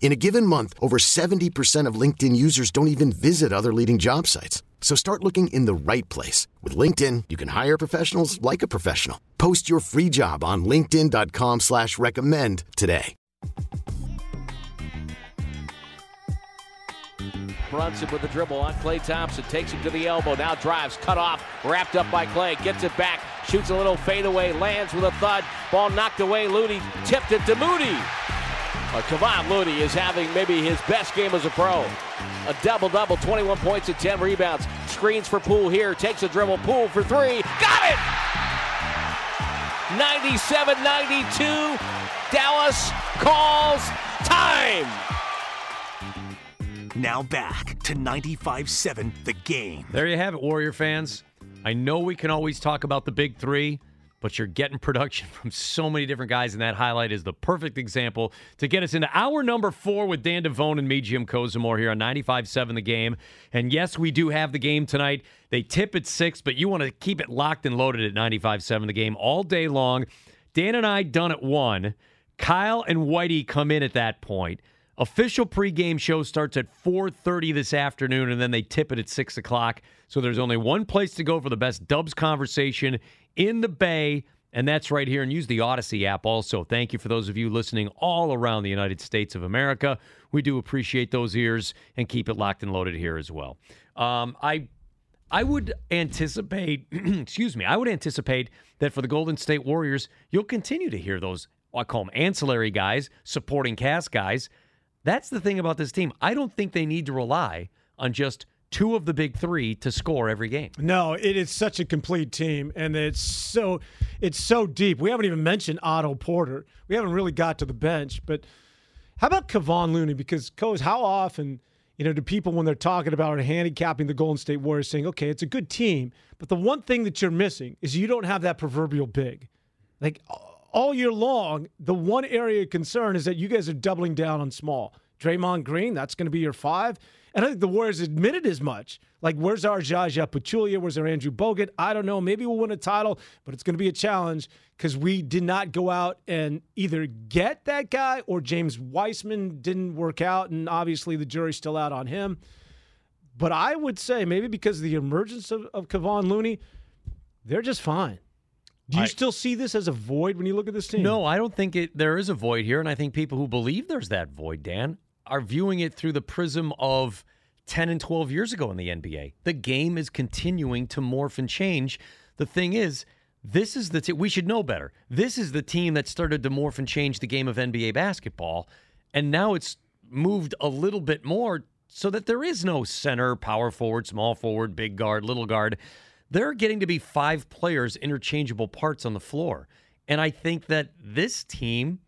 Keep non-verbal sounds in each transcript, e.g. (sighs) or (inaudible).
In a given month, over 70% of LinkedIn users don't even visit other leading job sites. So start looking in the right place. With LinkedIn, you can hire professionals like a professional. Post your free job on linkedin.com slash recommend today. Brunson with the dribble on Klay Thompson. Takes him to the elbow. Now drives. Cut off. Wrapped up by Klay, Gets it back. Shoots a little fadeaway. Lands with a thud. Ball knocked away. Looney tipped it to Moody. Uh, Kevon Looney is having maybe his best game as a pro. A double double, 21 points and 10 rebounds. Screens for Poole here. Takes a dribble. Poole for three. Got it! 97 92. Dallas calls time. Now back to 95 7, The Game. There you have it, Warrior fans. I know we can always talk about the big three, but you're getting production (laughs) from so many different guys, and that highlight is the perfect example to get us into our number four with Dan Devone and me, Jim Kozimor, here on 95.7 The Game. And yes, we do have the game tonight. They tip at 6, but you want to keep it locked and loaded at 95.7 The Game all day long. Dan and I done at 1. Kyle and Whitey come in at that point. Official pregame show starts at 4:30 this afternoon, and then they tip it at six o'clock. So there's only one place to go for the best Dubs conversation in the Bay, and that's right here. And use the Odyssey app also. Thank you for those of you listening all around the United States of America. We do appreciate those ears and keep it locked and loaded here as well. Um, I I would anticipate, (clears throat) excuse me, I would anticipate that for the Golden State Warriors, you'll continue to hear those, I call them ancillary guys, supporting cast guys. That's the thing about this team. I don't think they need to rely on just two of the big three to score every game. No, it is such a complete team, and it's so it's so deep. We haven't even mentioned Otto Porter. We haven't really got to the bench, but how about Kevon Looney? Because Coach, how often you know do people when they're talking about handicapping the Golden State Warriors saying, okay, it's a good team, but the one thing that you're missing is you don't have that proverbial big, like all year long, the one area of concern is that you guys are doubling down on small. Draymond Green, that's going to be your five. And I think the Warriors admitted as much. Like, where's our Zaza Pachulia? Where's our Andrew Bogut? I don't know. Maybe we'll win a title, but it's going to be a challenge because we did not go out and either get that guy or James Wiseman didn't work out. And obviously, the jury's still out on him. But I would say maybe because of the emergence of, of Kevon Looney, they're just fine. Do you I, still see this as a void when you look at this team? No, I don't think it. There is a void here, and I think people who believe there's that void, Dan, are viewing it through the prism of 10 and 12 years ago in the NBA. The game is continuing to morph and change. The thing is, this is the we should know better. This is the team that started to morph and change the game of NBA basketball, and now it's moved a little bit more so that there is no center, power forward, small forward, big guard, little guard there are getting to be five players, interchangeable parts on the floor. And I think that this team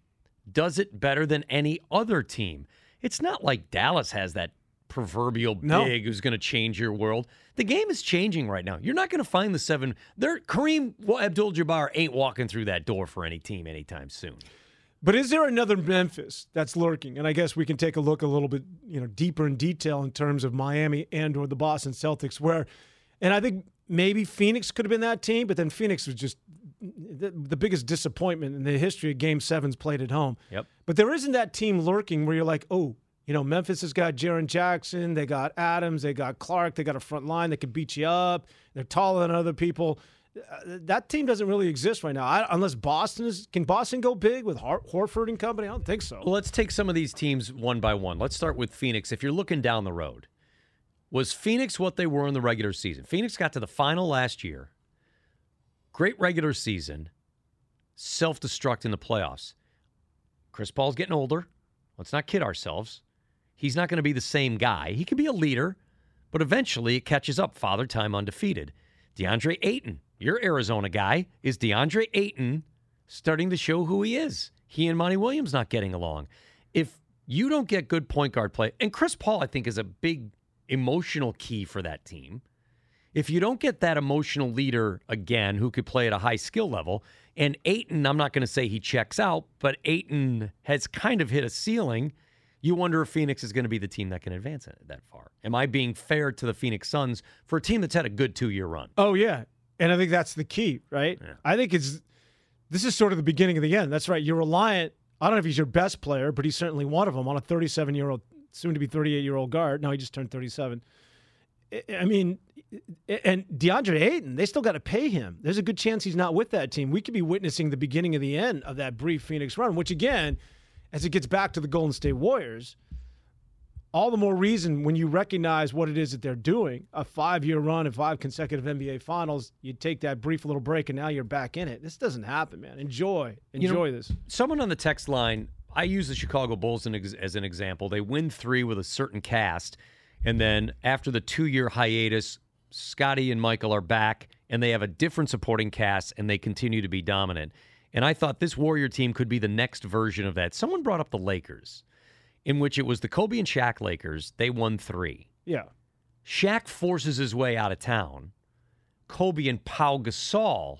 does it better than any other team. It's not like Dallas has that proverbial no. big who's going to change your world. The game is changing right now. You're not going to find the seven. There, Kareem Abdul-Jabbar ain't walking through that door for any team anytime soon. But is there another Memphis that's lurking? And I guess we can take a look a little bit, you know, deeper in detail in terms of Miami and or the Boston Celtics, where, and I think maybe Phoenix could have been that team, but then Phoenix was just the, the, biggest disappointment in the history of Game Sevens played at home. Yep. But there isn't that team lurking where you're like, oh, you know, Memphis has got Jaren Jackson, they got Adams, they got Clarke, they got a front line that can beat you up. They're taller than other people. Uh, that team doesn't really exist right now, I, unless Boston is. Can Boston go big with Horford and company? I don't think so. Well, let's take some of these teams one by one. Let's start with Phoenix. If you're looking down the road, was Phoenix what they were in the regular season? Phoenix got to the final last year. Great regular season. Self destruct in the playoffs. Chris Paul's getting older. Let's not kid ourselves. He's not going to be the same guy. He could be a leader, but eventually it catches up. Father time undefeated. DeAndre Ayton, your Arizona guy, is DeAndre Ayton starting to show who he is. He and Monty Williams not getting along. If you don't get good point guard play. And Chris Paul, I think, is a big emotional key for that team. If you don't get that emotional leader again who could play at a high skill level, and Ayton, I'm not going to say he checks out, but Ayton has kind of hit a ceiling. You wonder if Phoenix is going to be the team that can advance it that far. Am I being fair to the Phoenix Suns for a team that's had a good two year run? Oh yeah, and I think that's the key, right? Yeah. I think it's this is sort of the beginning of the end. That's right. You're reliant. I don't know if he's your best player, but he's certainly one of them on a 37 year old, soon to be 38 year old guard. No, he just turned 37. I- mean, and DeAndre Ayton, they still got to pay him. There's a good chance he's not with that team. We could be witnessing the beginning of the end of that brief Phoenix run, which again, as it gets back to the Golden State Warriors, all the more reason when you recognize what it is that they're doing a five year run and five consecutive NBA finals, you take that brief little break and now you're back in it. This doesn't happen, man. Enjoy. You know- Enjoy this. Someone on the text line, I use the Chicago Bulls as an example. They win three with a certain cast, and then after the two year hiatus, Scotty and Michael are back, and they have a different supporting cast, and they continue to be dominant. And I thought this Warrior team could be the next version of that. Someone brought up the Lakers, in which it was the Kobe and Shaq Lakers. They won three. Yeah. Shaq forces his way out of town. Kobe and Pau Gasol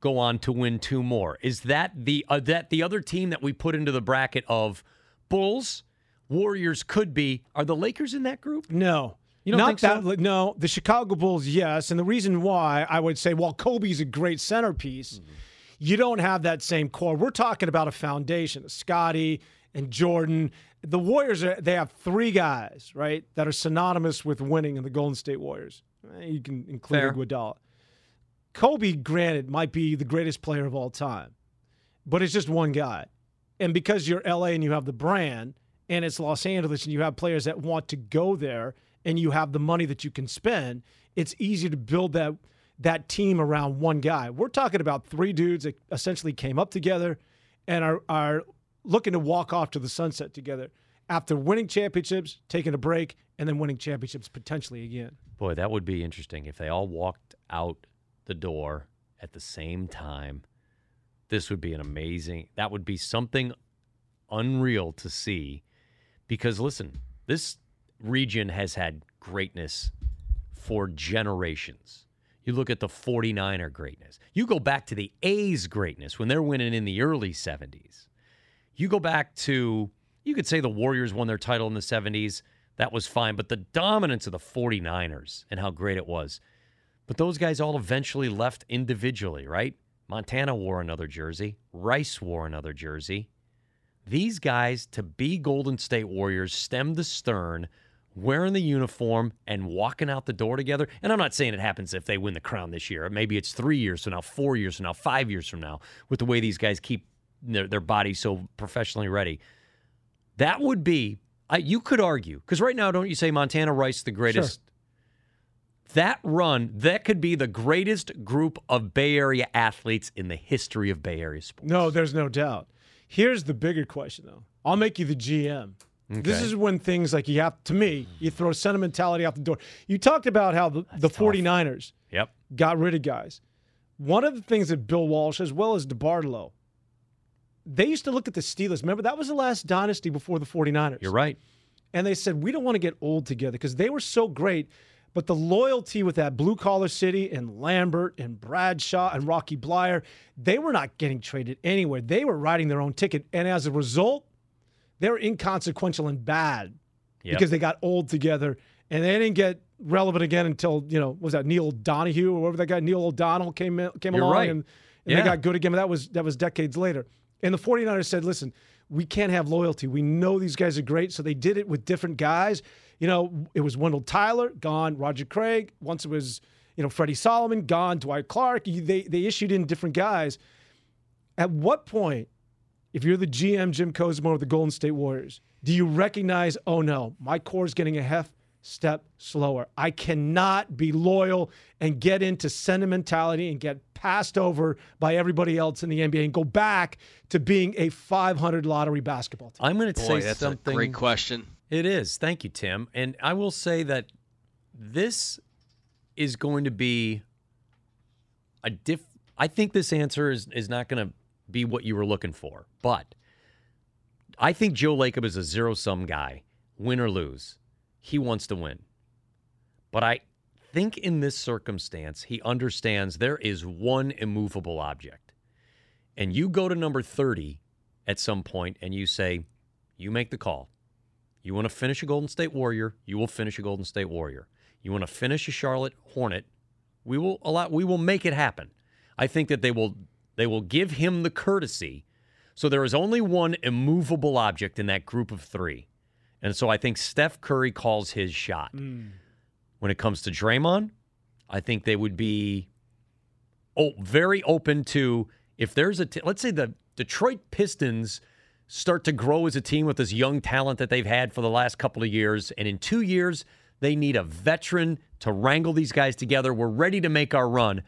go on to win two more. Is that the uh, that the other team that we put into the bracket of Bulls, Warriors could be? Are the Lakers in that group? No. You don't Not think so? that, No, the Chicago Bulls, yes. And the reason why I would say, while Kobe's a great centerpiece, Mm-hmm. you don't have that same core. We're talking about a foundation, Scotty and Jordan. The Warriors, are, they have three guys, right, that are synonymous with winning in the Golden State Warriors. Eh, You can include Fair. Iguodala. Kobe, granted, might be the greatest player of all time, but it's just one guy. And because you're LA and you have the brand, and it's Los Angeles, and you have players that want to go there, and you have the money that you can spend, it's easy to build that that team around one guy. We're talking about three dudes that essentially came up together and are are looking to walk off to the sunset together after winning championships, taking a break, and then winning championships potentially again. Boy, that would be interesting if they all walked out the door at the same time. This would be an amazing. That would be something unreal to see because listen, this region has had greatness for generations. You look at the 49er greatness. You go back to the A's greatness when they're winning in the early 70s. You go back to, you could say the Warriors won their title in the 70s. That was fine. But the dominance of the 49ers and how great it was. But those guys all eventually left individually, right? Montana wore another jersey. Rice wore another jersey. These guys, to be Golden State Warriors, stem to stern, wearing the uniform and walking out the door together. And I'm not saying it happens if they win the crown this year. Maybe it's three years from now, four years from now, five years from now, with the way these guys keep their, their bodies so professionally ready. That would be, I, you could argue, because right now, don't you say Montana Rice the greatest? That run, that could be the greatest group of Bay Area athletes in the history of Bay Area sports. No, there's no doubt. Here's the bigger question, though. I'll make you the GM. This is when things like you have, to me, you throw sentimentality out the door. You talked about how the, the 49ers Yep. got rid of guys. One of the things that Bill Walsh, as well as DeBartolo, they used to look at the Steelers. Remember, that was the last dynasty before the 49ers. You're right. And they said, we don't want to get old together because they were so great. But the loyalty with that blue collar city and Lambert and Bradshaw and Rocky Bleier, they were not getting traded anywhere. They were riding their own ticket. And as a result, they were inconsequential and bad Yep. because they got old together and they didn't get relevant again until, you know, was that Neil Donahue or whatever that guy, Neil O'Donnell came in, came You're along right. and, and Yeah. they got good again. But that was that was decades later. And the 49ers said, listen, we can't have loyalty. We know these guys are great. So they did it with different guys. You know, it was Wendell Tyler, gone, Roger Craig. Once it was, you know, Freddie Solomon, gone, Dwight Clark. They, they issued in different guys. At what point, if you're the GM, Jim Kozimor of the Golden State Warriors, do you recognize, oh no, my core is getting a half step slower? I cannot be loyal and get into sentimentality and get passed over by everybody else in the NBA and go back to being a 500 lottery basketball team. I'm going to say that's something. a great question. It is. Thank you, Tim. And I will say that this is going to be a diff. I think this answer is is not going to be what you were looking for, but I think Joe Lacob is a zero sum guy, win or lose. He wants to win. But I think in this circumstance, he understands there is one immovable object. And you go to number 30 at some point and you say, you make the call. You want to finish a Golden State Warrior, you will finish a Golden State Warrior. You want to finish a Charlotte Hornet, we will allow we will make it happen. I think that they will they will give him the courtesy. So there is only one immovable object in that group of 3. And so I think Steph Curry calls his shot. Hmm. When it comes to Draymond, I think they would be oh, very open to if there's a t- let's say the Detroit Pistons start to grow as a team with this young talent that they've had for the last couple of years and in 2 years they need a veteran to wrangle these guys together. We're ready to make our run.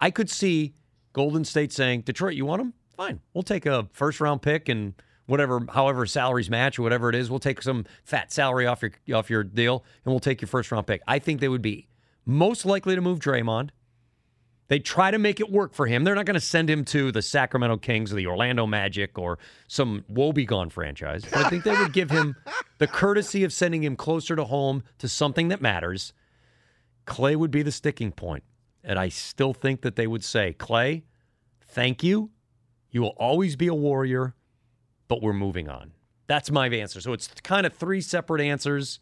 I could see Golden State saying, "Detroit, you want him? Fine. We'll take a first round pick and whatever however salaries match or whatever it is, we'll take some fat salary off your off your deal and we'll take your first round pick." I think they would be most likely to move Draymond. They try to make it work for him. They're not going to send him to the Sacramento Kings or the Orlando Magic or some woebegone franchise. But I think they would give him the courtesy of sending him closer to home to something that matters. Klay would be the sticking point. And I still think that they would say, Klay, thank you. You will always be a warrior, but we're moving on. That's my answer. So it's kind of three separate answers.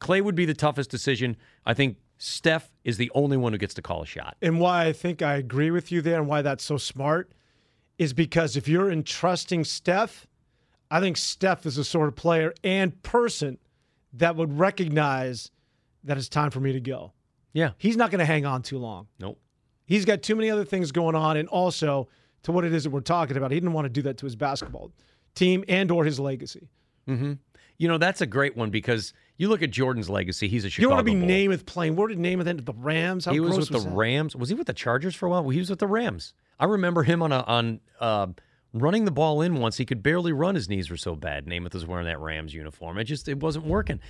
Klay would be the toughest decision. I think Steph is the only one who gets to call a shot. And why I think I agree with you there and why that's so smart is because if you're entrusting Steph, I think Steph is the sort of player and person that would recognize that it's time for me to go. Yeah. He's not going to hang on too long. Nope. He's got too many other things going on and also to what it is that we're talking about. He didn't want to do that to his basketball team and or his legacy. Mm-hmm. You know, that's a great one because you look at Jordan's legacy. He's a Chicago You want to be Bull. Namath playing. Where did Namath end? The Rams? How he was with the that? Rams. Was he with the Chargers for a while? Well, he was with the Rams. I remember him on a, on uh, running the ball in once. He could barely run. His knees were so bad. Namath was wearing that Rams uniform. It just it wasn't working.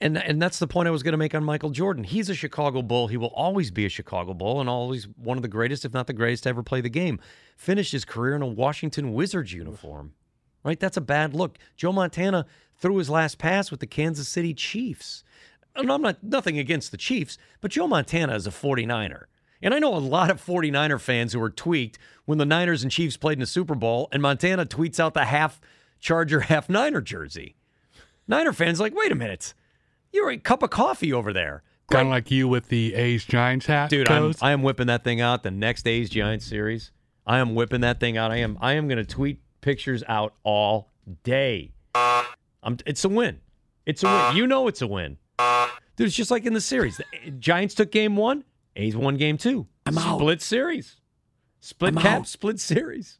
And and that's the point I was going to make on Michael Jordan. He's a Chicago Bull. He will always be a Chicago Bull, and always one of the greatest, if not the greatest, to ever play the game. Finished his career in a Washington Wizards uniform. Right? That's a bad look. Joe Montana threw his last pass with the Kansas City Chiefs. And I'm not nothing against the Chiefs, but Joe Montana is a 49er. And I know a lot of 49er fans who were tweaked when the Niners and Chiefs played in the Super Bowl and Montana tweets out the half Charger, half Niner jersey. Niner fans like, wait a minute. You're a cup of coffee over there. Kind of like you with the A's Giants hat. Dude, I'm, I am whipping that thing out the next A's Giants series. I am whipping that thing out. I am I am going to tweet pictures out all day. I'm, it's a win. It's a win. You know it's a win. Dude, it's just like in the series. The Giants took game one, A's won game two. I'm out. Split series. Split I'm cap, out. split series.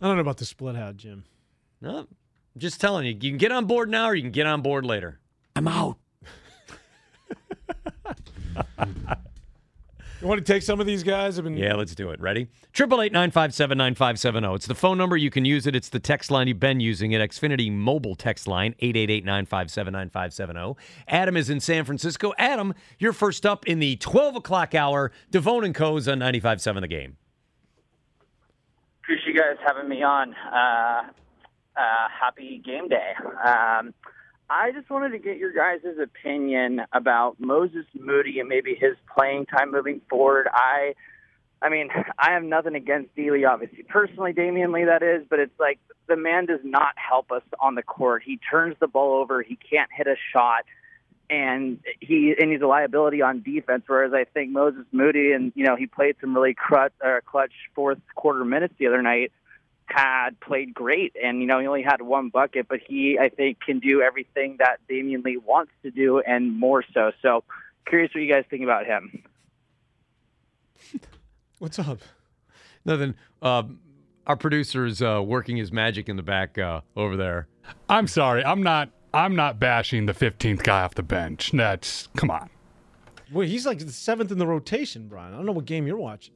I don't know about the split hat, Jim. No, I'm just telling you, you can get on board now or you can get on board later. I'm out. (laughs) You want to take some of these guys? Have been Yeah, let's do it. Ready? Triple eight nine five seven nine five seven zero. It's the phone number. You can use it. It's the text line you've been using it. Xfinity mobile text line 888-957-9570. Adam is in San Francisco. Adam, you're first up in the twelve o'clock hour. Devone and Co's on 95.7 The Game. appreciate you guys having me on. Uh, uh, happy game day. Um, I just wanted to get your guys' opinion about Moses Moody and maybe his playing time moving forward. I, I mean, I have nothing against Dealey, obviously, personally, Damian Lee, that is, but it's like the man does not help us on the court. He turns the ball over. He can't hit a shot. And he and he's a liability on defense. Whereas I think Moses Moody and you know he played some really clutch, uh, clutch fourth quarter minutes the other night had played great and you know he only had one bucket but he I think can do everything that Damian Lee wants to do and more so so curious what you guys think about him (laughs) What's up? Nothing. Uh, our producer is uh, working his magic in the back uh, over there. I'm sorry. I'm not. I'm not bashing the 15th guy off the bench. That's come on. Well, he's like the seventh in the rotation, Brian. I don't know what game you're watching.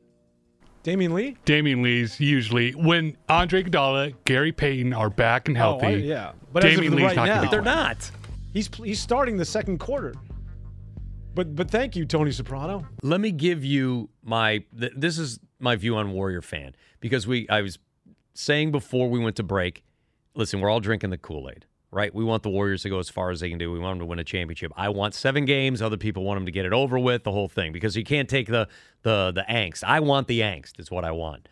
Damian Lee? Damian Lee's usually when Andre Iguodala, Gary Payton are back and Oh, healthy. I- yeah. But as of Damian Lee's right not now- going But to they're playing. not. He's he's starting the second quarter. But but thank you, Tony Soprano. let me give you my th- this is my view on warrior fan because we i was saying before we went to break listen, we're all drinking the Kool Aid, right? We want the Warriors to go as far as they can do. We want them to win a championship. I want seven games. Other people want them to get it over with, the whole thing, because you can't take the the the angst. I want the angst. Is what I want.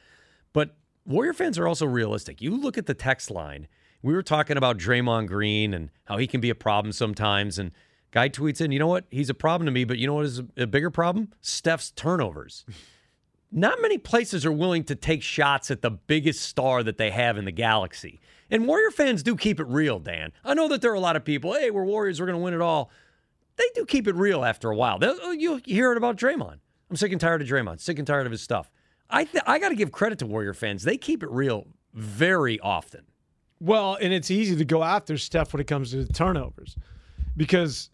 But Warrior fans are also realistic. You look at the text line. We were talking about Draymond Green and how he can be a problem sometimes, and guy tweets in, you know what? He's a problem to me, but you know what is a bigger problem? Steph's turnovers. Not many places are willing to take shots at the biggest star that they have in the galaxy. And Warrior fans do keep it real, Dan. I know that there are a lot of people, hey, we're Warriors, we're going to win it all. They do keep it real after a while. They'll, oh, you hear it about Draymond. I'm sick and tired of Draymond, sick and tired of his stuff. I, th- I got to give credit to Warrior fans. They keep it real very often. Well, and it's easy to go after Steph when it comes to the turnovers because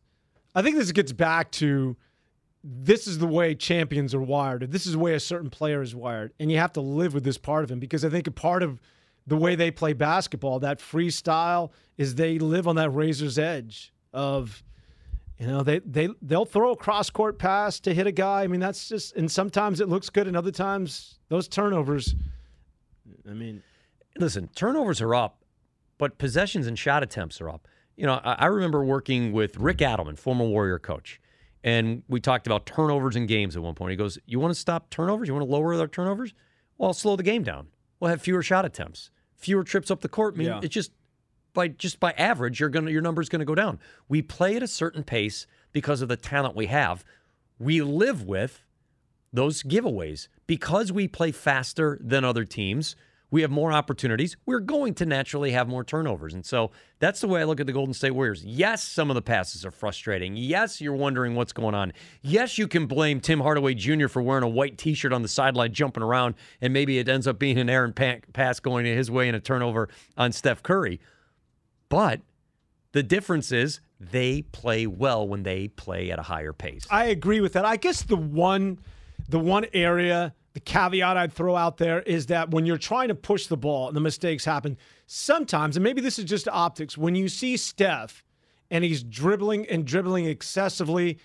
I think this gets back to this is the way champions are wired, or this is the way a certain player is wired. And you have to live with this part of him because I think a part of the way they play basketball, that freestyle, is they live on that razor's edge of, you know, they they they'll throw a cross court pass to hit a guy. I mean, that's just and sometimes it looks good, and other times those turnovers. I mean, listen, turnovers are up, but possessions and shot attempts are up. You know, I, I remember working with Rick Adelman, former Warrior coach, and we talked about turnovers in games at one point. He goes, "You want to stop turnovers? You want to lower their turnovers? Well, slow the game down. We'll have fewer shot attempts, fewer trips up the court. I mean, Yeah. it's just by just by average, you're gonna your number's gonna go down. We play at a certain pace because of the talent we have. We live with those giveaways because we play faster than other teams. We have more opportunities. We're going to naturally have more turnovers. And so that's the way I look at the Golden State Warriors. Yes, some of the passes are frustrating. Yes, you're wondering what's going on. Yes, you can blame Tim Hardaway Jr. for wearing a white t shirt on the sideline, jumping around, and maybe it ends up being an errant pa- pass going his way and a turnover on Steph Curry. But the difference is they play well when they play at a higher pace. I agree with that. I guess the one the one area, the caveat I'd throw out there is that when you're trying to push the ball and the mistakes happen, sometimes, and maybe this is just optics, when you see Steph and he's dribbling and dribbling excessively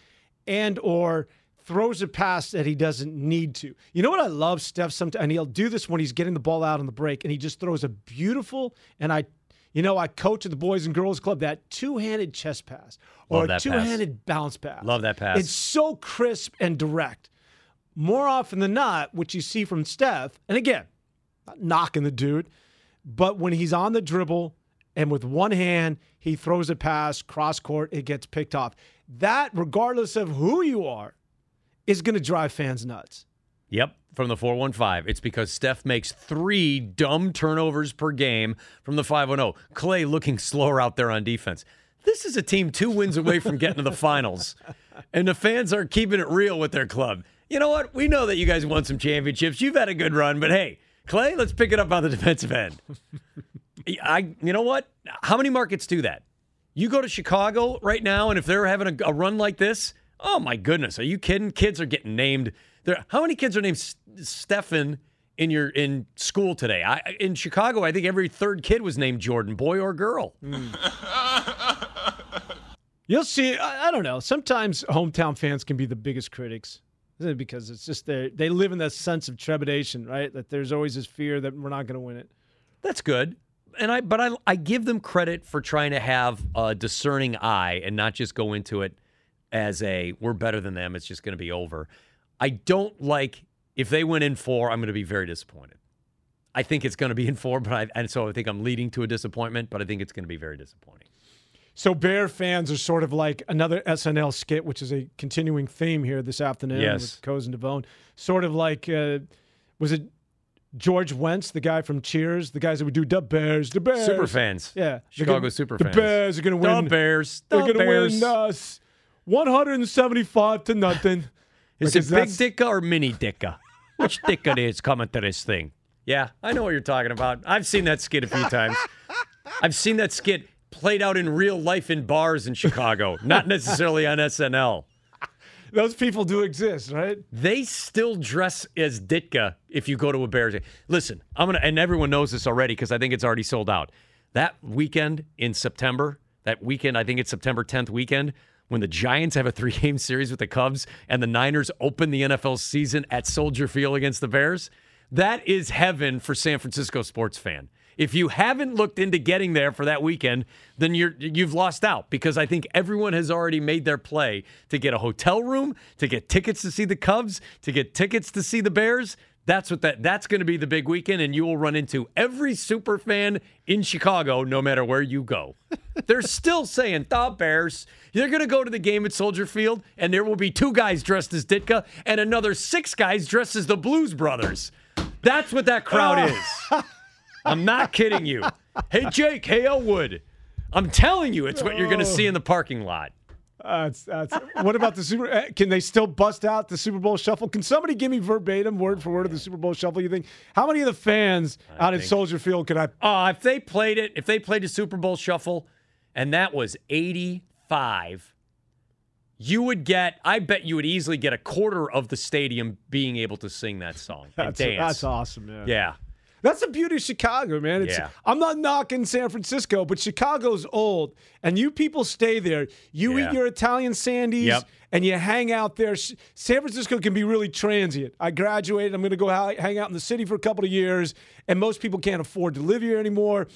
and or throws a pass that he doesn't need to. You know what I love Steph sometimes and he'll do this when he's getting the ball out on the break and he just throws a beautiful and I you know, I coach at the Boys and Girls Club that two-handed chest pass or a that pass. two-handed bounce pass. Love that pass. It's so crisp and direct. More often than not, what you see from Steph, and again, not knocking the dude, but when he's on the dribble and with one hand, he throws a pass, cross court, it gets picked off. That, regardless of who you are, is going to drive fans nuts. Yep, from the 415. It's because Steph makes three dumb turnovers per game from the 510. Klay looking slower out there on defense. This is a team two wins away from getting to the finals, and the fans are keeping it real with their club. You know what? We know that you guys won some championships. You've had a good run, but hey, Klay, let's pick it up on the (laughs) defensive end. I, you know what? How many markets do that? You go to Chicago right now, and if they're having a, a run like this, oh my goodness, are you kidding? Kids are getting named. There, how many kids are named S- Stefan in your in school today? I, in Chicago, I think every third kid was named Jordan, boy or girl. Hmm. (laughs) You'll see. I, I don't know. Sometimes hometown fans can be the biggest critics. Because it's just they they live in that sense of trepidation, right? That there's always this fear that we're not going to win it. That's good. And I but I I give them credit for trying to have a discerning eye and not just go into it as a we're better than them, it's just going to be over. I don't like if they went in 4, I'm going to be very disappointed. I think it's going to be in 4, but I and so I think I'm leading to a disappointment, but I think it's going to be very disappointing. So Bear fans are sort of like another SNL skit, which is a continuing theme here this afternoon Yes. with Cozen and Devone. Sort of like, uh, was it George Wendt, the guy from Cheers, the guys that would do the Bears, the Bears, Super fans. yeah, Chicago gonna- super the. Bears are going to win. The Bears. They're going to win us 175 to nothing. (laughs) Is Because it big Ditka or mini Ditka? Which Ditka is coming to this thing? Yeah, I know what you're talking about. I've seen that skit a few times. I've seen that skit played out in real life in bars in Chicago, (laughs) not necessarily on SNL. Those people do exist, right? They still dress as Ditka if you go to a Bears game. Listen, I'm gonna, and everyone knows this already because I think it's already sold out. That weekend in September, that weekend, I think it's September 10th weekend, when the Giants have a three game series with the Cubs and the Niners open the NFL season at Soldier Field against the Bears, that is heaven for San Francisco sports fan. If you haven't looked into getting there for that weekend, then you're you've lost out because I think everyone has already made their play to get a hotel room, to get tickets to see the Cubs, to get tickets to see the Bears. That's what that that's going to be the big weekend and you will run into every super fan in Chicago no matter where you go. (laughs) They're still saying the Bears. You're going to go to the game at Soldier Field and there will be two guys dressed as Ditka and another six guys dressed as the Blues Brothers. That's what that crowd oh. is. (laughs) I'm not kidding you. Hey Jake, hey Elwood. I'm telling you it's what you're going to see in the parking lot. Uh, it's, that's, what about the Super? uh, Can they still bust out the Super Bowl shuffle? Can somebody give me verbatim, word for word, of the Super Bowl shuffle? You think? How many of the fans out at Soldier Field could I? Uh, if they played it, if they played the Super Bowl shuffle, and that was 85, you would get, I bet you would easily get a quarter of the stadium being able to sing that song and That's, dance. that's awesome, man. Yeah. That's the beauty of Chicago, man. It's, Yeah. I'm not knocking San Francisco, but Chicago's old, and you people stay there. You Yeah. eat your Italian sandies, Yep. and you hang out there. San Francisco can be really transient. I graduated. I'm going to go hang out in the city for a couple of years, and most people can't afford to live here anymore.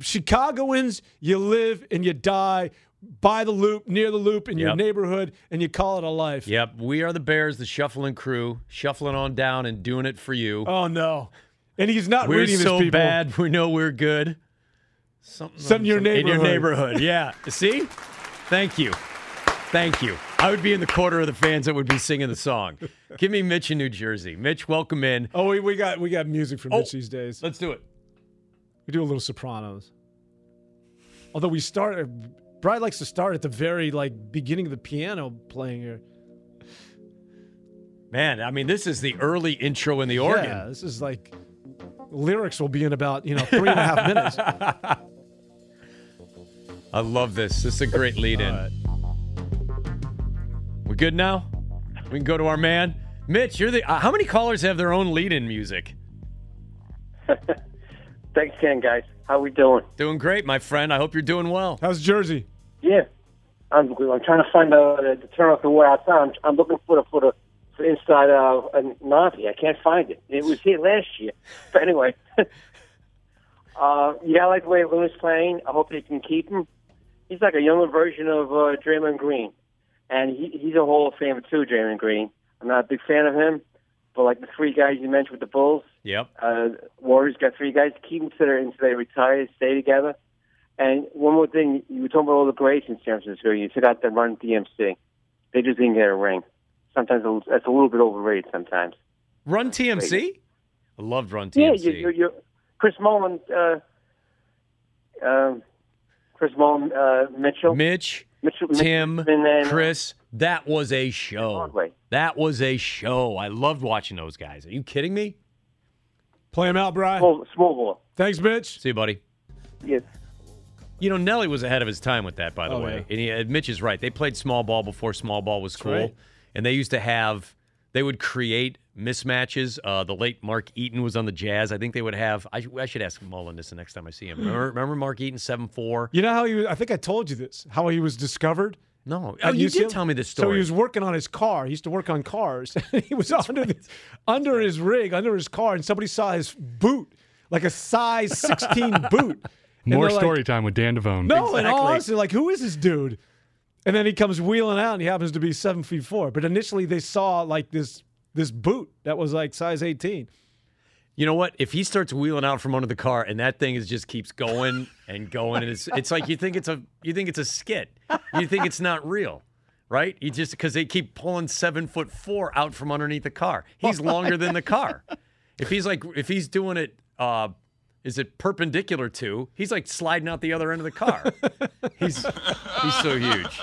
Chicagoans, you live and you die by the loop, near the loop, in your neighborhood, and you call it a life. Yep. We are the Bears, the shuffling crew, shuffling on down and doing it for you. Oh no, and he's not we're reading so bad. We know we're good. Something, Something in your In your neighborhood. neighborhood. (laughs) Yeah. See? Thank you. Thank you. I would be in the quarter of the fans that would be singing the song. Give me Mitch in New Jersey. Mitch, welcome in. Oh, we, we got we got music from Oh. Mitch these days. Let's do it. We do a little Sopranos. Although we start, Brad likes to start at the very like beginning of the piano playing here. Man, I mean, this is the early intro in the organ. Yeah, this is like lyrics will be in about you know three and a half (laughs) minutes. I love this. This is a great lead in. All right. We good now? We can go to our man. Mitch, you're the. Uh, how many callers have their own lead in music? (laughs) Thanks again, guys. How we doing? Doing great, my friend. I hope you're doing well. How's Jersey? Yeah, I'm. I'm trying to find the to turn off the way outside. I'm, I'm looking for the for the for inside uh, a Navi. I can't find it. It was here last year. But anyway, (laughs) uh, yeah, I like the way Looney's playing. I hope they can keep him. He's like a younger version of uh, Draymond Green, and he, he's a Hall of Famer too. Draymond Green. I'm not a big fan of him, but like the three guys you mentioned with the Bulls, Yep. uh, Warriors got three guys. Keep them to their until they retire, stay together. And one more thing, you were talking about all the greats in San Francisco. You forgot to run DMC. They just didn't get a ring. Sometimes it's- a little bit overrated. Sometimes. Run TMC? I loved Run Yeah, TMC. you, you're, you're Chris Mullin, uh, um Chris Mullin, uh, Mitchell, Mitch, Mitchell, Tim, and then Chris, that was a show. Broadway. That was a show. I loved watching those guys. Are you kidding me? Play them out, Brian. Small, small ball. Thanks, Mitch. See you, buddy. Yes. You know, Nellie was ahead of his time with that, by the Oh, way. yeah. And he, uh, Mitch is right. They played small ball before small ball was cool. right. And they used to have, they would create mismatches. Uh, the late Mark Eaton was on the Jazz. I think they would have, I, I should ask Mullin this the next time I see him. (sighs) Remember, remember Mark Eaton, 7 4? You know how he? Was, I think I told you this. How he was discovered. No. Oh, you UCLA? did tell me this story. So he was working on his car. He used to work on cars. (laughs) he was under the, under his rig, under his car, and somebody saw his boot, like a size 16 (laughs) boot. More they're like, story time with Dan Devone. No, in all Exactly. honesty, like who is this dude? And then he comes wheeling out, and he happens to be seven feet four. But initially, they saw like this this boot that was like size 18. You know what? If he starts wheeling out from under the car and that thing is just keeps going and going, and it's it's like you think it's a you think it's a skit. You think it's not real, right? You just because they keep pulling seven foot four out from underneath the car. He's longer than the car. If he's like if he's doing it, uh, is it perpendicular to? He's like sliding out the other end of the car. (laughs) He's he's so huge.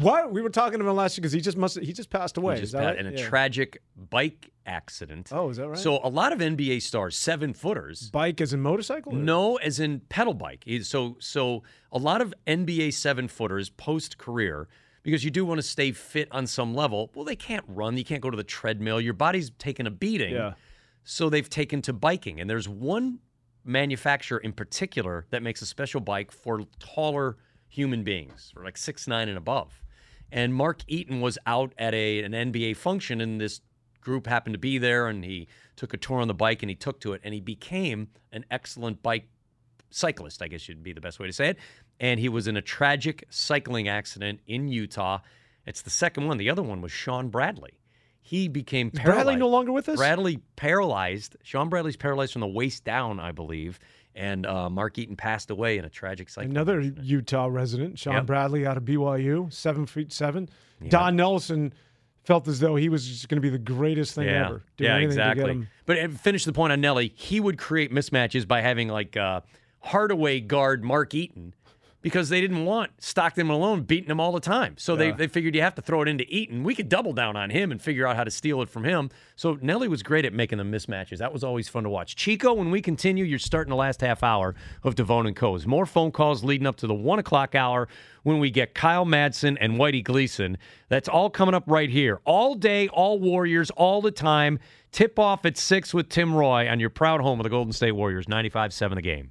What we were talking to him last year because he just must he just passed away. He is just that had right? in a Yeah. tragic bike accident. Oh, is that right? So a lot of NBA stars, seven footers, bike as in motorcycle? or- No, as in pedal bike. So so a lot of NBA seven footers post career because you do want to stay fit on some level. Well, they can't run. You can't go to the treadmill. Your body's taken a beating. Yeah. So they've taken to biking, and there's one manufacturer in particular that makes a special bike for taller human beings, for like six nine and above. And Mark Eaton was out at a an NBA function, and this group happened to be there, and he took a tour on the bike, and he took to it, and he became an excellent bike cyclist, I guess should be the best way to say it. And he was in a tragic cycling accident in Utah. It's the second one. The other one was Shawn Bradley. He became Is paralyzed. Bradley no longer with us? Bradley paralyzed. Shawn Bradley's paralyzed from the waist down, I believe. And uh, Mark Eaton passed away in a tragic cycling. Another Utah resident, Shawn Yep. Bradley out of BYU, seven feet seven. Don Nelson felt as though he was just going to be the greatest thing yeah. ever. Do yeah, exactly. To get him. But uh, finish the point on Nellie. He would create mismatches by having like uh, Hardaway guard Mark Eaton because they didn't want Stockton Malone beating him all the time. So they, they figured you have to throw it into Eaton. We could double down on him and figure out how to steal it from him. So Nellie was great at making the mismatches. That was always fun to watch. Chico, when we continue, you're starting the last half hour of Devone and Co's. More phone calls leading up to the one o'clock hour when we get Kyle Madsen and Whitey Gleason. That's all coming up right here. All day, all Warriors, all the time. Tip off at six with Tim Roye on your proud home of the Golden State Warriors, 95-7 the game.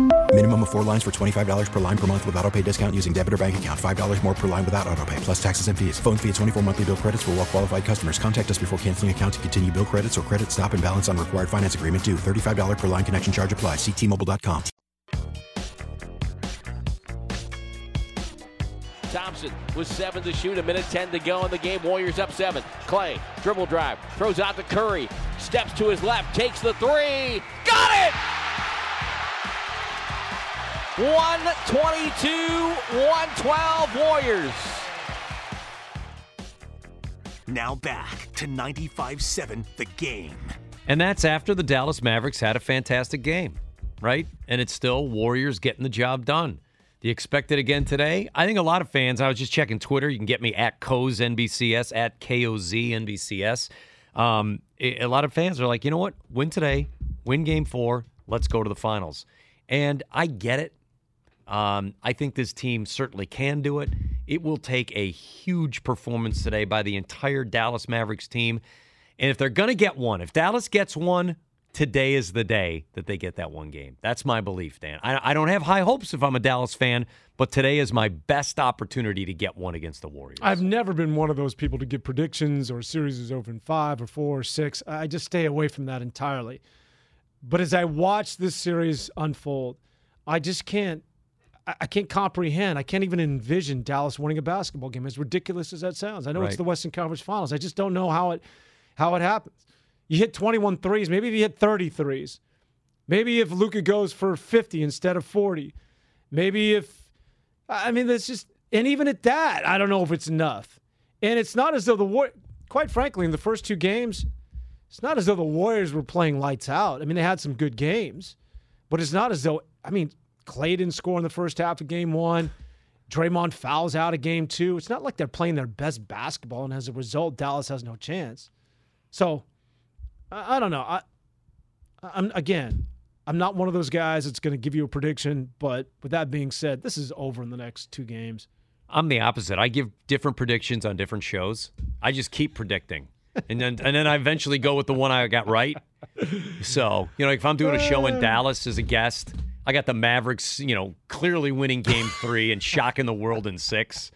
Minimum of four lines for $25 per line per month with auto pay discount using debit or bank account. $5 more per line without auto pay, plus taxes and fees. Phone fee at 24 monthly bill credits for all well qualified customers. Contact us before canceling account to continue bill credits or credit stop and balance on required finance agreement due. $35 per line connection charge apply. Ctmobile.com. Thompson with seven to shoot, a minute 10 to go in the game. Warriors up seven. Klay, dribble drive, throws out to Curry, steps to his left, takes the three. Got it! 122, 112 Warriors. Now back to 95-7 the game. And that's after the Dallas Mavericks had a fantastic game, right? And it's still Warriors getting the job done. Do you expect it again today? I think a lot of fans, I was just checking Twitter. You can get me at Coz NBCS, at KOZ NBCS. Um, a a lot of fans are like, you know what? Win today, win game four, let's go to the finals. And I get it. Um, I think this team certainly can do it. It will take a huge performance today by the entire Dallas Mavericks team. And if they're going to get one, if Dallas gets one, today is the day that they get that one game. That's my belief, Dan. I, I don't have high hopes if I'm a Dallas fan, but today is my best opportunity to get one against the Warriors. I've never been one of those people to give predictions or series is over in five or four or six. I just stay away from that entirely. But as I watch this series unfold, I just can't. I I can't comprehend. I can't even envision Dallas winning a basketball game. As ridiculous as that sounds, I know Right. it's the Western Conference Finals. I just don't know how it how it happens. You hit 21 threes. Maybe if you hit 30 threes. Maybe if Luka goes for 50 instead of 40. Maybe if I mean, that's just, and even at that, I don't know if it's enough. And it's not as though the War, quite frankly, in the first two games, it's not as though the Warriors were playing lights out. I mean, they had some good games, but it's not as though, I mean, Klay didn't score in the first half of game one. Draymond fouls out of game two. It's not like they're playing their best basketball, and as a result, Dallas has no chance. So, I, I don't know. I, I'm again, I'm not one of those guys that's going to give you a prediction. But with that being said, this is over in the next two games. I'm the opposite. I give different predictions on different shows. I just keep predicting. And then and then I eventually go with the one I got right. So, you know, if I'm doing a show in (laughs) Dallas as a guest, I got the Mavericks, you know, clearly winning game (laughs) 3 and shocking the world in 6.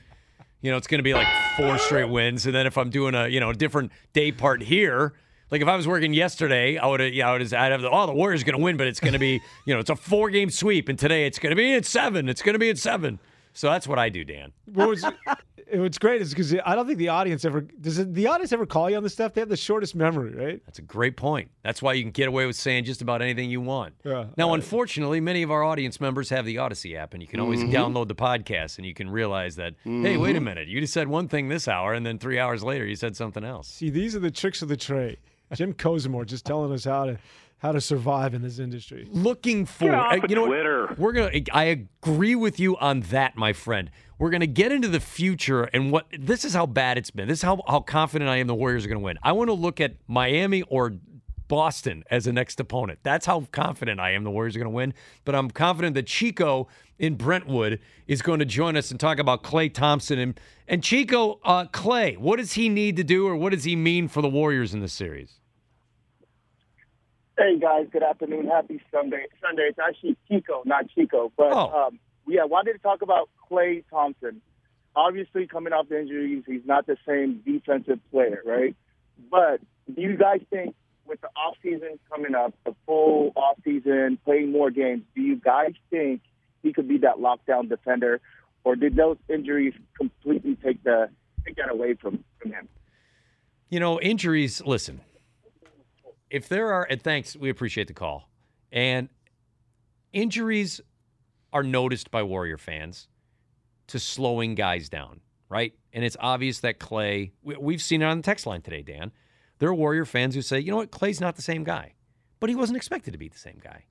You know, it's going to be like four straight wins and then if I'm doing a, you know, a different day part here, like if I was working yesterday, I would have, yeah, I would have, I'd have the, oh, the Warriors going to win, but it's going to be, you know, it's a four game sweep, and today it's going to be at seven. It's going to be at seven. So that's what I do, Dan. What was (laughs) what's great is because I don't think the audience ever does. It, the audience ever call you on the stuff? They have the shortest memory, right? That's a great point. That's why you can get away with saying just about anything you want. Yeah. Now, unfortunately, many of our audience members have the Odyssey app, and you can always Mhm. download the podcast, and you can realize that, hey, wait a Mhm. minute, you just said one thing this hour, and then three hours later, you said something else. See, these are the tricks of the trade. Jim Kozimor just telling us how to how to survive in this industry. Looking for, uh, you know, what? we're gonna. I agree with you on that, my friend. We're gonna get into the future and what. This is how bad it's been. This is how how confident I am the Warriors are gonna win. I want to look at Miami or Boston as a next opponent. That's how confident I am the Warriors are going to win. But I'm confident that Chico in Brentwood is going to join us and talk about Klay Thompson and and Chico uh, Klay. What does he need to do, or what does he mean for the Warriors in this series? Hey guys, good afternoon. Happy Sunday. Sunday. It's actually Chico, not Chico. But Oh. um, yeah, wanted to talk about Klay Thompson. Obviously, coming off the injuries, he's not the same defensive player, right? But do you guys think with the off season coming up, the full off season, playing more games, do you guys think he could be that lockdown defender, or did those injuries completely take the take that away from from him? You know, injuries, listen, if there are, and thanks, we appreciate the call. And injuries are noticed by Warrior fans to slowing guys down, right? And it's obvious that Klay, we, we've seen it on the text line today, Dan. There are Warrior fans who say, you know what, Klay's not the same guy, but he wasn't expected to be the same guy.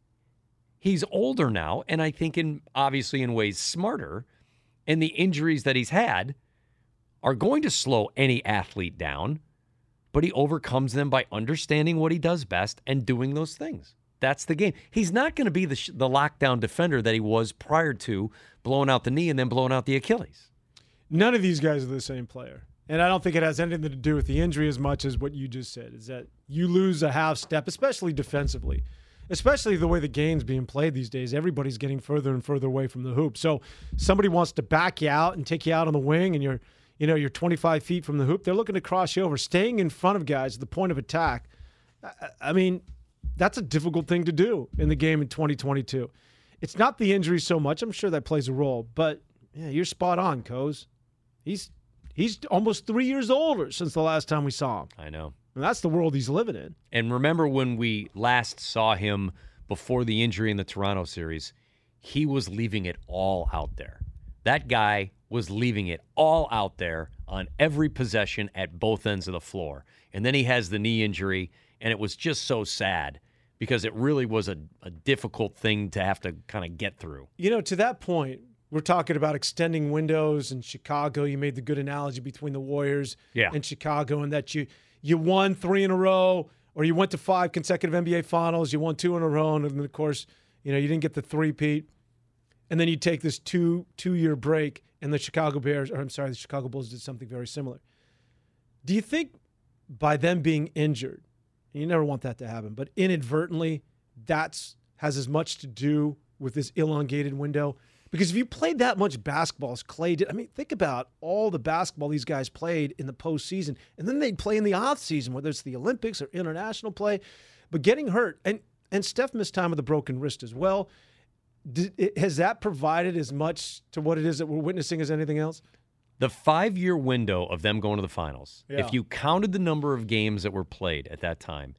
He's older now, and I think in obviously in ways smarter, and the injuries that he's had are going to slow any athlete down but he overcomes them by understanding what he does best and doing those things. That's the game. He's not going to be the, sh- the lockdown defender that he was prior to blowing out the knee and then blowing out the Achilles. None of these guys are the same player. And I don't think it has anything to do with the injury as much as what you just said is that you lose a half step, especially defensively, especially the way the game's being played these days. Everybody's getting further and further away from the hoop. So somebody wants to back you out and take you out on the wing and you're, you know, you're 25 feet from the hoop. They're looking to cross you over. Staying in front of guys at the point of attack, I, I mean, that's a difficult thing to do in the game in 2022. It's not the injury so much. I'm sure that plays a role, but yeah, you're spot on, Coz. He's he's almost three years older since the last time we saw him. I know. And that's the world he's living in. And remember when we last saw him before the injury in the Toronto series, he was leaving it all out there. That guy was leaving it all out there on every possession at both ends of the floor. And then he has the knee injury, and it was just so sad because it really was a, a difficult thing to have to kind of get through. You know, to that point, we're talking about extending windows in Chicago. You made the good analogy between the Warriors Yeah. and Chicago, and that you you won three in a row, or you went to five consecutive NBA Finals. You won two in a row, and then of course, you know you didn't get the three-peat. And then you take this two two year break, and the Chicago Bears, or I'm sorry, the Chicago Bulls did something very similar. Do you think by them being injured, you never want that to happen, but inadvertently, that's has as much to do with this elongated window? Because if you played that much basketball as Klay did, I mean, think about all the basketball these guys played in the postseason, and then they'd play in the off season, whether it's the Olympics or international play. But getting hurt, and and Steph missed time with a broken wrist as well. Did, has that provided as much to what it is that we're witnessing as anything else? The five year window of them going to the finals, Yeah. if you counted the number of games that were played at that time,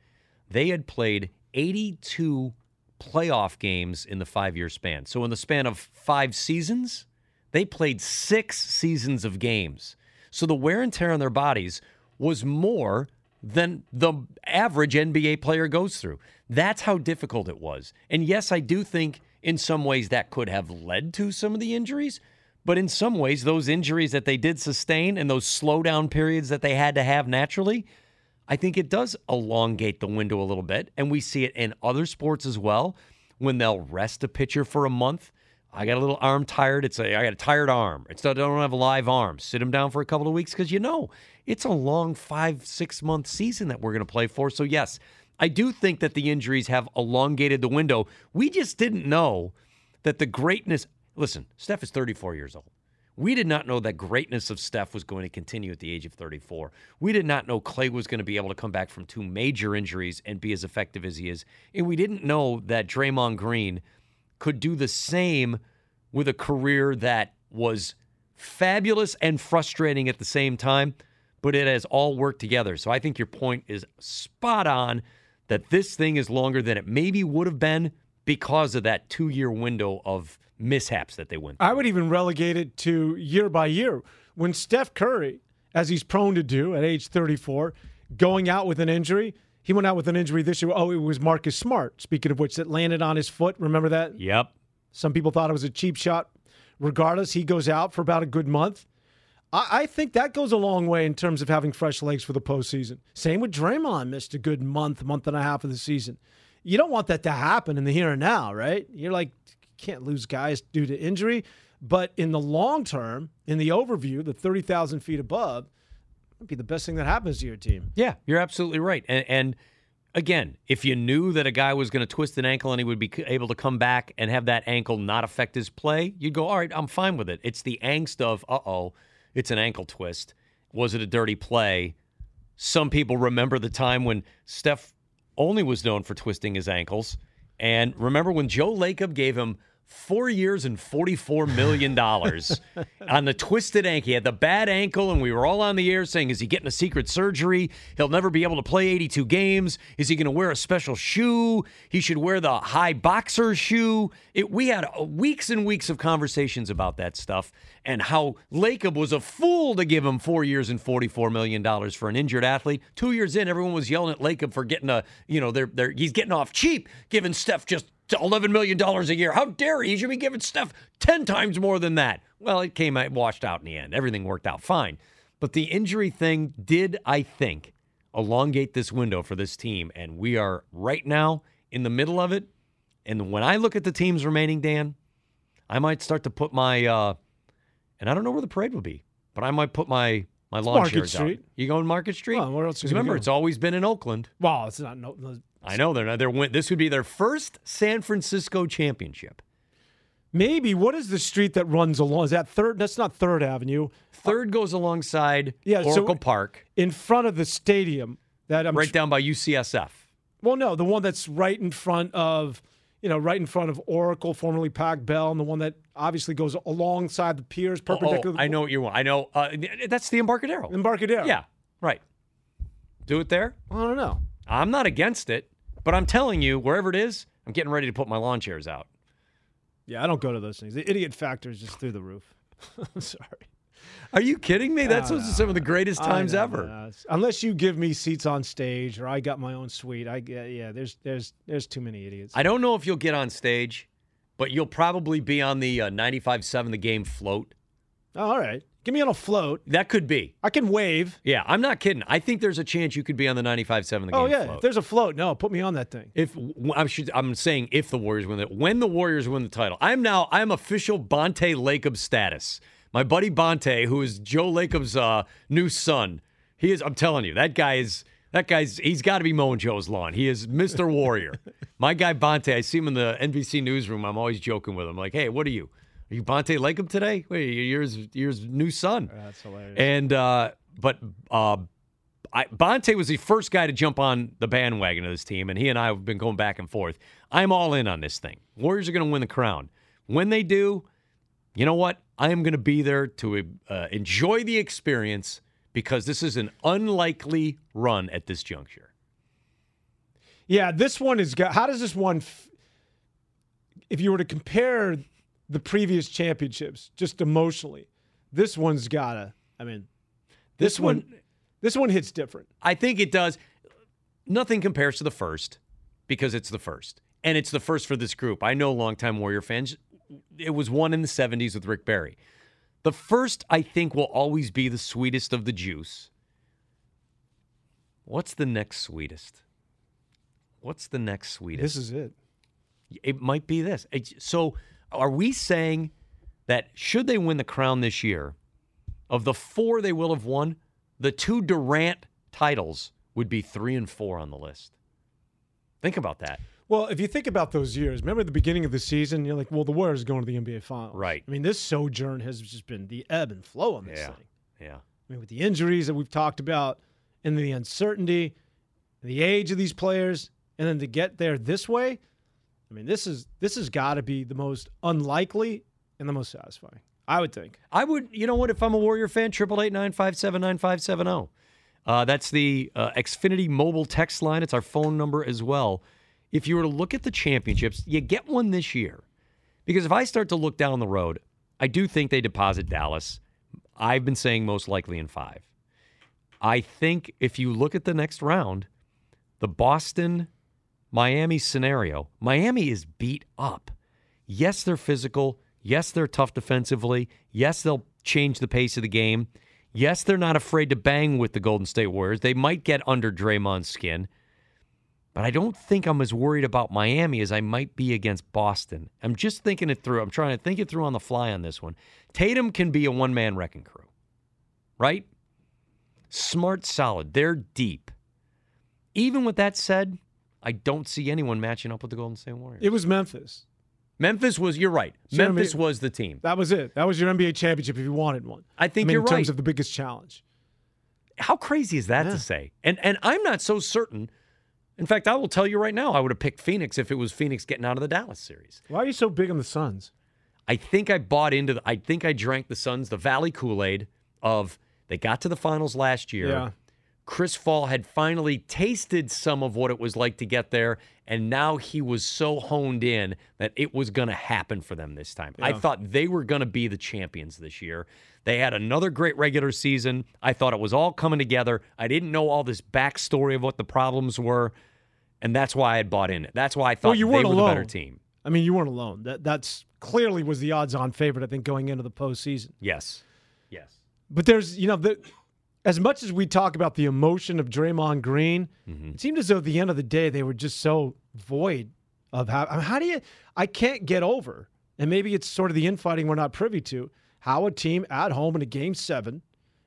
they had played 82 playoff games in the five year span. So, in the span of five seasons, they played six seasons of games. So, the wear and tear on their bodies was more than the average NBA player goes through. That's how difficult it was. And yes, I do think in some ways that could have led to some of the injuries. But in some ways, those injuries that they did sustain and those slowdown periods that they had to have naturally, I think it does elongate the window a little bit. And we see it in other sports as well when they'll rest a pitcher for a month. I got a little arm tired. It's a I got a tired arm. It's I don't have a live arm. Sit him down for a couple of weeks because you know it's a long five six month season that we're going to play for. So yes, I do think that the injuries have elongated the window. We just didn't know that the greatness. Listen, Steph is 34 years old. We did not know that greatness of Steph was going to continue at the age of 34. We did not know Klay was going to be able to come back from two major injuries and be as effective as he is. And we didn't know that Draymond Green could do the same with a career that was fabulous and frustrating at the same time, but it has all worked together. So I think your point is spot on that this thing is longer than it maybe would have been because of that two year window of mishaps that they went through. I would even relegate it to year by year. When Steph Curry, as he's prone to do at age 34, going out with an injury, he went out with an injury this year. Oh, it was Marcus Smart, speaking of which, that landed on his foot. Remember that? Yep. Some people thought it was a cheap shot. Regardless, he goes out for about a good month. I, I think that goes a long way in terms of having fresh legs for the postseason. Same with Draymond, missed a good month, month and a half of the season. You don't want that to happen in the here and now, right? You're like, can't lose guys due to injury. But in the long term, in the overview, the 30,000 feet above, would be the best thing that happens to your team. Yeah, you're absolutely right. And, and again, if you knew that a guy was going to twist an ankle and he would be able to come back and have that ankle not affect his play, you'd go, all right, I'm fine with it. It's the angst of, uh oh, it's an ankle twist. Was it a dirty play? Some people remember the time when Steph only was known for twisting his ankles. And remember when Joe Lacob gave him four years and $44 million (laughs) on the twisted ankle. He had the bad ankle, and we were all on the air saying, Is he getting a secret surgery? He'll never be able to play 82 games. Is he going to wear a special shoe? He should wear the high boxer shoe. It, we had uh, weeks and weeks of conversations about that stuff and how Lacob was a fool to give him four years and $44 million for an injured athlete. Two years in, everyone was yelling at Lacob for getting a, you know, they're, they're, he's getting off cheap, giving Steph just to $11 million a year. How dare he? He should be giving Steph 10 times more than that. Well, it came out, washed out in the end. Everything worked out fine. But the injury thing did, I think, elongate this window for this team. And we are right now in the middle of it. And when I look at the teams remaining, Dan, I might start to put my, uh, and I don't know where the parade will be, but I might put my my lawn Market chairs Street. out. You going Market Street? Well, where else Because remember, go? it's always been in Oakland. Wow, it's not no. no I know they're not. They're win- this would be their first San Francisco championship. Maybe what is the street that runs along? Is that third? That's not Third Avenue. Third goes alongside uh, Yeah, so- Oracle Park, In front of the stadium. That I'm right down by UCSF. Well, no, the one that's right in front of, you know, right in front of Oracle, formerly Pac Bell, and the one that obviously goes alongside the piers, Oh, perpendicular. I know what you want. I know. Uh, that's the Embarcadero. Embarcadero. Yeah, right. Do it there. I don't know. I'm not against it, but I'm telling you, wherever it is, I'm getting ready to put my lawn chairs out. Yeah, I don't go to those things. The idiot factor is just through the roof. (laughs) I'm sorry. Are you kidding me? That's no, some of the greatest times know, ever. no. Unless you give me seats on stage or I got my own suite. I yeah, yeah there's there's there's too many idiots. I don't know if you'll get on stage, but you'll probably be on the uh, 95.7 The Game float. Oh, all right. Give me on a float. That could be. I can wave. Yeah, I'm not kidding. I think there's a chance you could be on the 95.7 The Game Oh yeah. float. If there's a float, no, put me on that thing. If I'm, I'm saying if the Warriors win it, when the Warriors win the title, I'm now I'm official Bonta Lacob status. My buddy Bonta, who is Joe Lacob's uh, new son, he is. I'm telling you, that guy is that guy's. He's got to be mowing Joe's lawn. He is Mr. Warrior. (laughs) My guy Bonta, I see him in the NBC newsroom. I'm always joking with him, like, "Hey, what are you? Are you Bonta Lacob today? Wait, you're his, you're his new son." That's hilarious. And uh, but uh, I, Bonta was the first guy to jump on the bandwagon of this team, and he and I have been going back and forth. I'm all in on this thing. Warriors are going to win the crown. When they do, you know what? I am going to be there to uh, enjoy the experience because this is an unlikely run at this juncture. Yeah, this one is. got- How does this one? f- If you were to compare the previous championships, just emotionally, this one's gotta. I mean, This this one, one- this one hits different. I think it does. Nothing compares to the first because it's the first. And it's the first for this group. I know longtime Warrior fans. It was one in the 70s with Rick Barry. The first, I think, will always be the sweetest of the juice. What's the next sweetest? What's the next sweetest? This is it. It might be this. So, are we saying that should they win the crown this year, of the four they will have won, the two Durant titles would be three and four on the list? Think about that. Well, if you think about those years, remember the beginning of the season, you're like, well, the Warriors are going to the NBA Finals. Right. I mean, this sojourn has just been the ebb and flow on this Yeah. thing. Yeah. I mean, with the injuries that we've talked about and the uncertainty, the age of these players, and then to get there this way, I mean, this is this has got to be the most unlikely and the most satisfying. I would think. I would, you know what? If I'm a Warrior fan, triple eight nine five seven nine five seven zero. Uh, that's the uh, Xfinity mobile text line. It's our phone number as well. If you were to look at the championships, you get one this year. Because if I start to look down the road, I do think they deposit Dallas. I've been saying most likely in five. I think if you look at the next round, the Boston Miami scenario, Miami is beat up. Yes, they're physical. Yes, they're tough defensively. Yes, they'll change the pace of the game. Yes, they're not afraid to bang with the Golden State Warriors. They might get under Draymond's skin. But I don't think I'm as worried about Miami as I might be against Boston. I'm just thinking it through. I'm trying to think it through on the fly on this one. Tatum can be a one man wrecking crew, right? Smart, solid. They're deep. Even with that said, I don't see anyone matching up with the Golden State Warriors. It was Memphis. Memphis was, you're right. So, I mean, Memphis was the team. That was it. That was your NBA championship if you wanted one. I think I mean, you're in terms of the biggest challenge. How crazy is that Yeah. to say? And and I'm not so certain. In fact, I will tell you right now, I would have picked Phoenix if it was Phoenix getting out of the Dallas series. Why are you so big on the Suns? I think I bought into the I think I drank the Suns the Valley Kool-Aid of they got to the finals last year. Yeah. Chris Paul had finally tasted some of what it was like to get there, and now he was so honed in that it was going to happen for them this time. I thought they were going to be the champions this year. They had another great regular season. I thought it was all coming together. I didn't know all this backstory of what the problems were, and that's why I had bought in it. That's why I thought well, you they weren't were alone. the better team. I mean, you weren't alone. That that's clearly was the odds-on favorite. I think going into the postseason. Yes, yes. But there's, you know, the, as much as we talk about the emotion of Draymond Green, Mm-hmm. it seemed as though at the end of the day they were just so void of how. I mean, how do you? I can't get over, and maybe it's sort of the infighting we're not privy to. How a team at home in a game seven,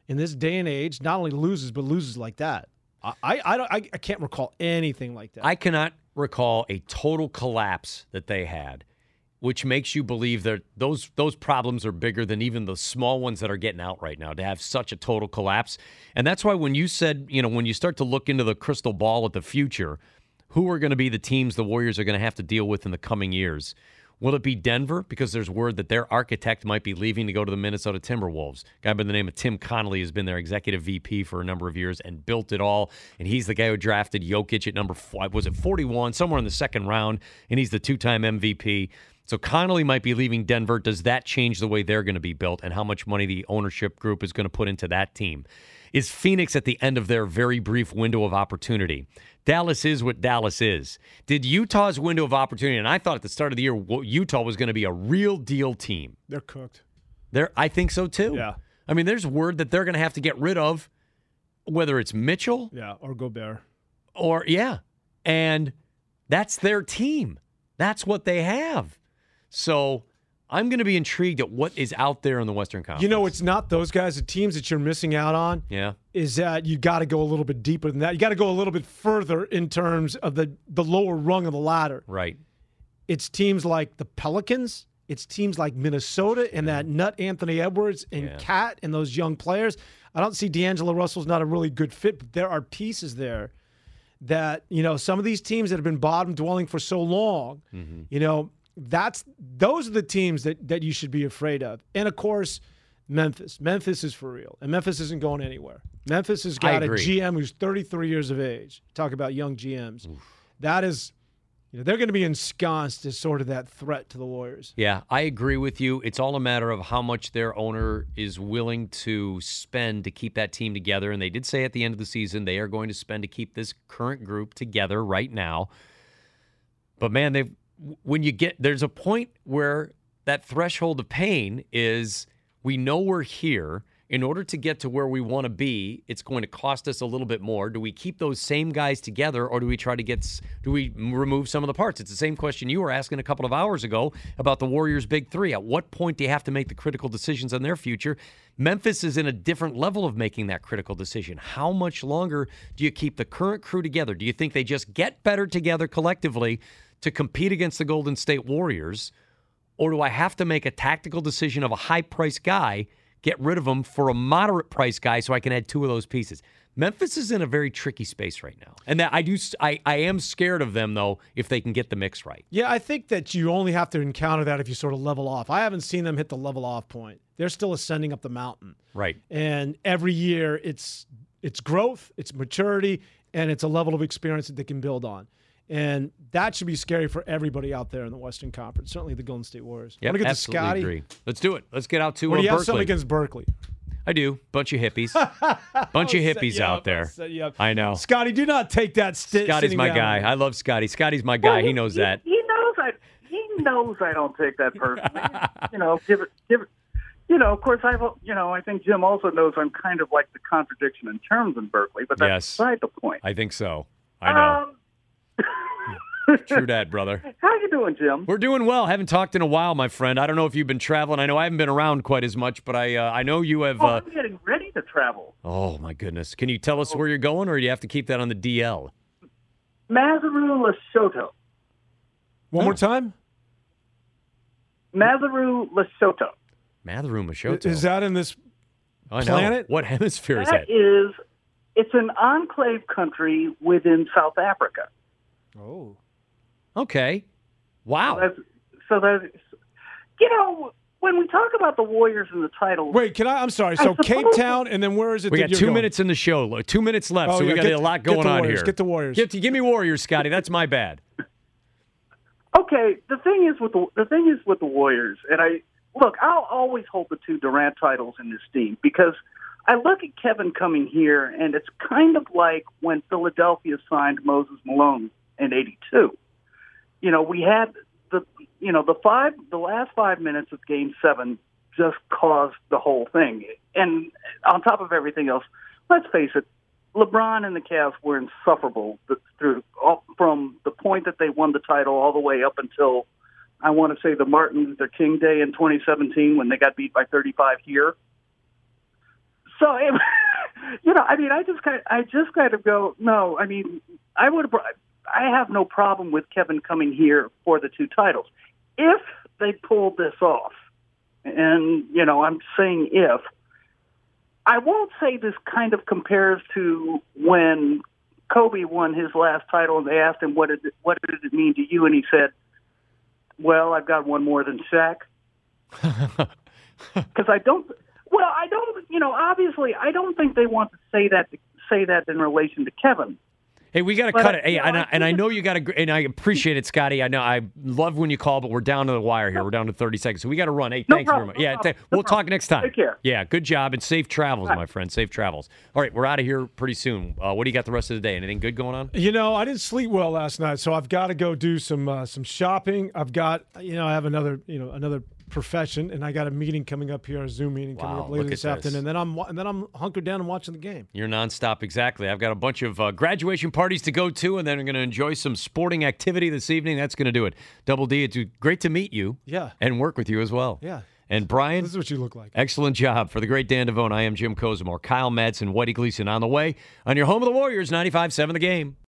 in this day and age, not only loses but loses like that. I I don't, I, I can't recall anything like that. I cannot recall a total collapse that they had, which makes you believe that those those problems are bigger than even the small ones that are getting out right now to have such a total collapse. And that's why when you said, you know, when you start to look into the crystal ball at the future, who are going to be the teams the Warriors are going to have to deal with in the coming years? Will it be Denver? Because there's word that their architect might be leaving to go to the Minnesota Timberwolves. A guy by the name of Tim Connolly has been their executive VP for a number of years and built it all. And he's the guy who drafted Jokic at number five, was it 41, somewhere in the second round, and he's the two-time MVP. So Connolly might be leaving Denver. Does that change the way they're going to be built and how much money the ownership group is going to put into that team? Is Phoenix at the end of their very brief window of opportunity? Dallas is what Dallas is. Did Utah's window of opportunity, and I thought at the start of the year Utah was going to be a real deal team. They're cooked. There, I think so too. Yeah. I mean, there's word that they're going to have to get rid of whether it's Mitchell Yeah, or Gobert. or yeah, and that's their team. That's what they have. So I'm going to be intrigued at what is out there in the Western Conference. You know, it's not those guys. The teams that you're missing out on yeah. is that you got to go a little bit deeper than that. You got to go a little bit further in terms of the the lower rung of the ladder. Right. It's teams like the Pelicans. It's teams like Minnesota and that nut Anthony Edwards and Yeah. Cat and those young players. I don't see D'Angelo Russell's not a really good fit, but there are pieces there that you know some of these teams that have been bottom dwelling for so long. Mm-hmm. You know, that's those are the teams that that you should be afraid of. And of course, Memphis. Memphis is for real. And Memphis isn't going anywhere. Memphis has got a. GM who's 33 years of age. Talk about young GMs. That is you know, they're going to be ensconced as sort of that threat to the Warriors. Yeah, I agree with you. It's all a matter of how much their owner is willing to spend to keep that team together. And they did say at the end of the season they are going to spend to keep this current group together right now. But man, they when you get there's a point where that threshold of pain is we know we're here. In order to get to where we want to be, it's going to cost us a little bit more. Do we keep those same guys together, or do we try to get? Do we remove some of the parts? It's the same question you were asking a couple of hours ago about the Warriors' big three. At what point do you have to make the critical decisions on their future? Memphis is in a different level of making that critical decision. How much longer do you keep the current crew together? Do you think they just get better together collectively to compete against the Golden State Warriors? Or do I have to make a tactical decision of a high priced guy get rid of him for a moderate price guy so I can add two of those pieces. Memphis is in a very tricky space right now. And that I do I, I am scared of them though if they can get the mix right. Yeah, I think that you only have to encounter that if you sort of level off. I haven't seen them hit the level off point. They're still ascending up the mountain. Right. And every year it's it's growth, it's maturity, and it's a level of experience that they can build on. And that should be scary for everybody out there in the Western Conference. Certainly the Golden State Warriors. Yeah, Want to get to absolutely Scotty? agree. Let's do it. Let's get out to Or uh, do you have Berkeley. something against Berkeley? I do. Bunch of hippies. (laughs) Bunch of I'll set hippies you out up, there. I'll set you up. I know. Scotty, do not take that sti- Scotty's my down. guy. I love Scotty. Scotty's my guy. He knows that. He knows I. He knows I don't take that personally. (laughs) you know, give it, give it. You know, of course, I've. You know, I think Jim also knows I'm kind of like the contradiction in terms in Berkeley, but that's Yes. beside the point. I think so. I know. Um, True that, brother. (laughs) how you doing, Jim? We're doing well. Haven't talked in a while, my friend. I don't know if you've been traveling. I know I haven't been around quite as much, but I uh, I know you have. Oh, Uh, I'm getting ready to travel. oh my goodness! Can you tell us where you're going, or do you have to keep that on the DL? Maseru, Lesotho. One more time? Maseru, Lesotho. Matheru Mashoto. Is that in this I know. planet? What hemisphere is That that? is, it's an enclave country within South Africa. Oh. Okay. Wow. So that's, so that's, you know, when we talk about the Warriors and the title, Wait, can I? I'm sorry. So Cape Town, and then where is it? We that got two going? minutes in the show. Lo- Two minutes left, Oh, so we got get- a lot going on Warriors, here. get the Warriors. Give, give me Warriors, Scotty. That's my bad. (laughs) okay, the thing is with the the thing is with the Warriors, and I look, I'll always hold the two Durant titles in this team because I look at Kevin coming here, and it's kind of like when Philadelphia signed Moses Malone in '82. You know, we had the you know the five the last five minutes of Game Seven just caused the whole thing, and on top of everything else, let's face it. LeBron and the Cavs were insufferable through from the point that they won the title all the way up until I want to say the Martin Luther King Day in 2017 when they got beat by 35 here. So, (laughs) you know, I mean, I just kind, I just kind of go, no. I mean, I would, I have no problem with Kevin coming here for the two titles if they pulled this off. And you know, I'm saying if. I won't say this kind of compares to when Kobe won his last title, and they asked him what did it, what did it mean to you, and he said, "Well, I've got one more than Shaq." (laughs) Because I don't. Well, I don't. You know, obviously, I don't think they want to say that to say that in relation to Kevin. Hey, we got to cut it. Hey, know, and, I I, and I know you got to, and I appreciate it, Scotty. I know I love when you call, but we're down to the wire here. We're down to 30 seconds, so we got to run. Hey, No thanks problem, very much. no yeah, problem, th- no we'll talk next time. Take care. Yeah, good job and safe travels, my friend. Safe travels. All right, we're out of here pretty soon. Uh, what do you got the rest of the day? Anything good going on? You know, I didn't sleep well last night, so I've got to go do some uh, some shopping. I've got, you know, I have another, you know, another profession, and I got a meeting coming up here, a Zoom meeting coming Wow, up later this this. afternoon. And then I'm and then I'm hunkered down and watching the game. You're nonstop, exactly. I've got a bunch of uh, graduation parties to go to, and then I'm going to enjoy some sporting activity this evening. That's going to do it. Double D, it's great to meet you. Yeah. And work with you as well. Yeah. And Brian, This is what you look like. excellent job for the great Dan Devone. I am Jim Kozimor. Kyle Madsen, Whitey Gleason on the way on your home of the Warriors, 95-7 The Game.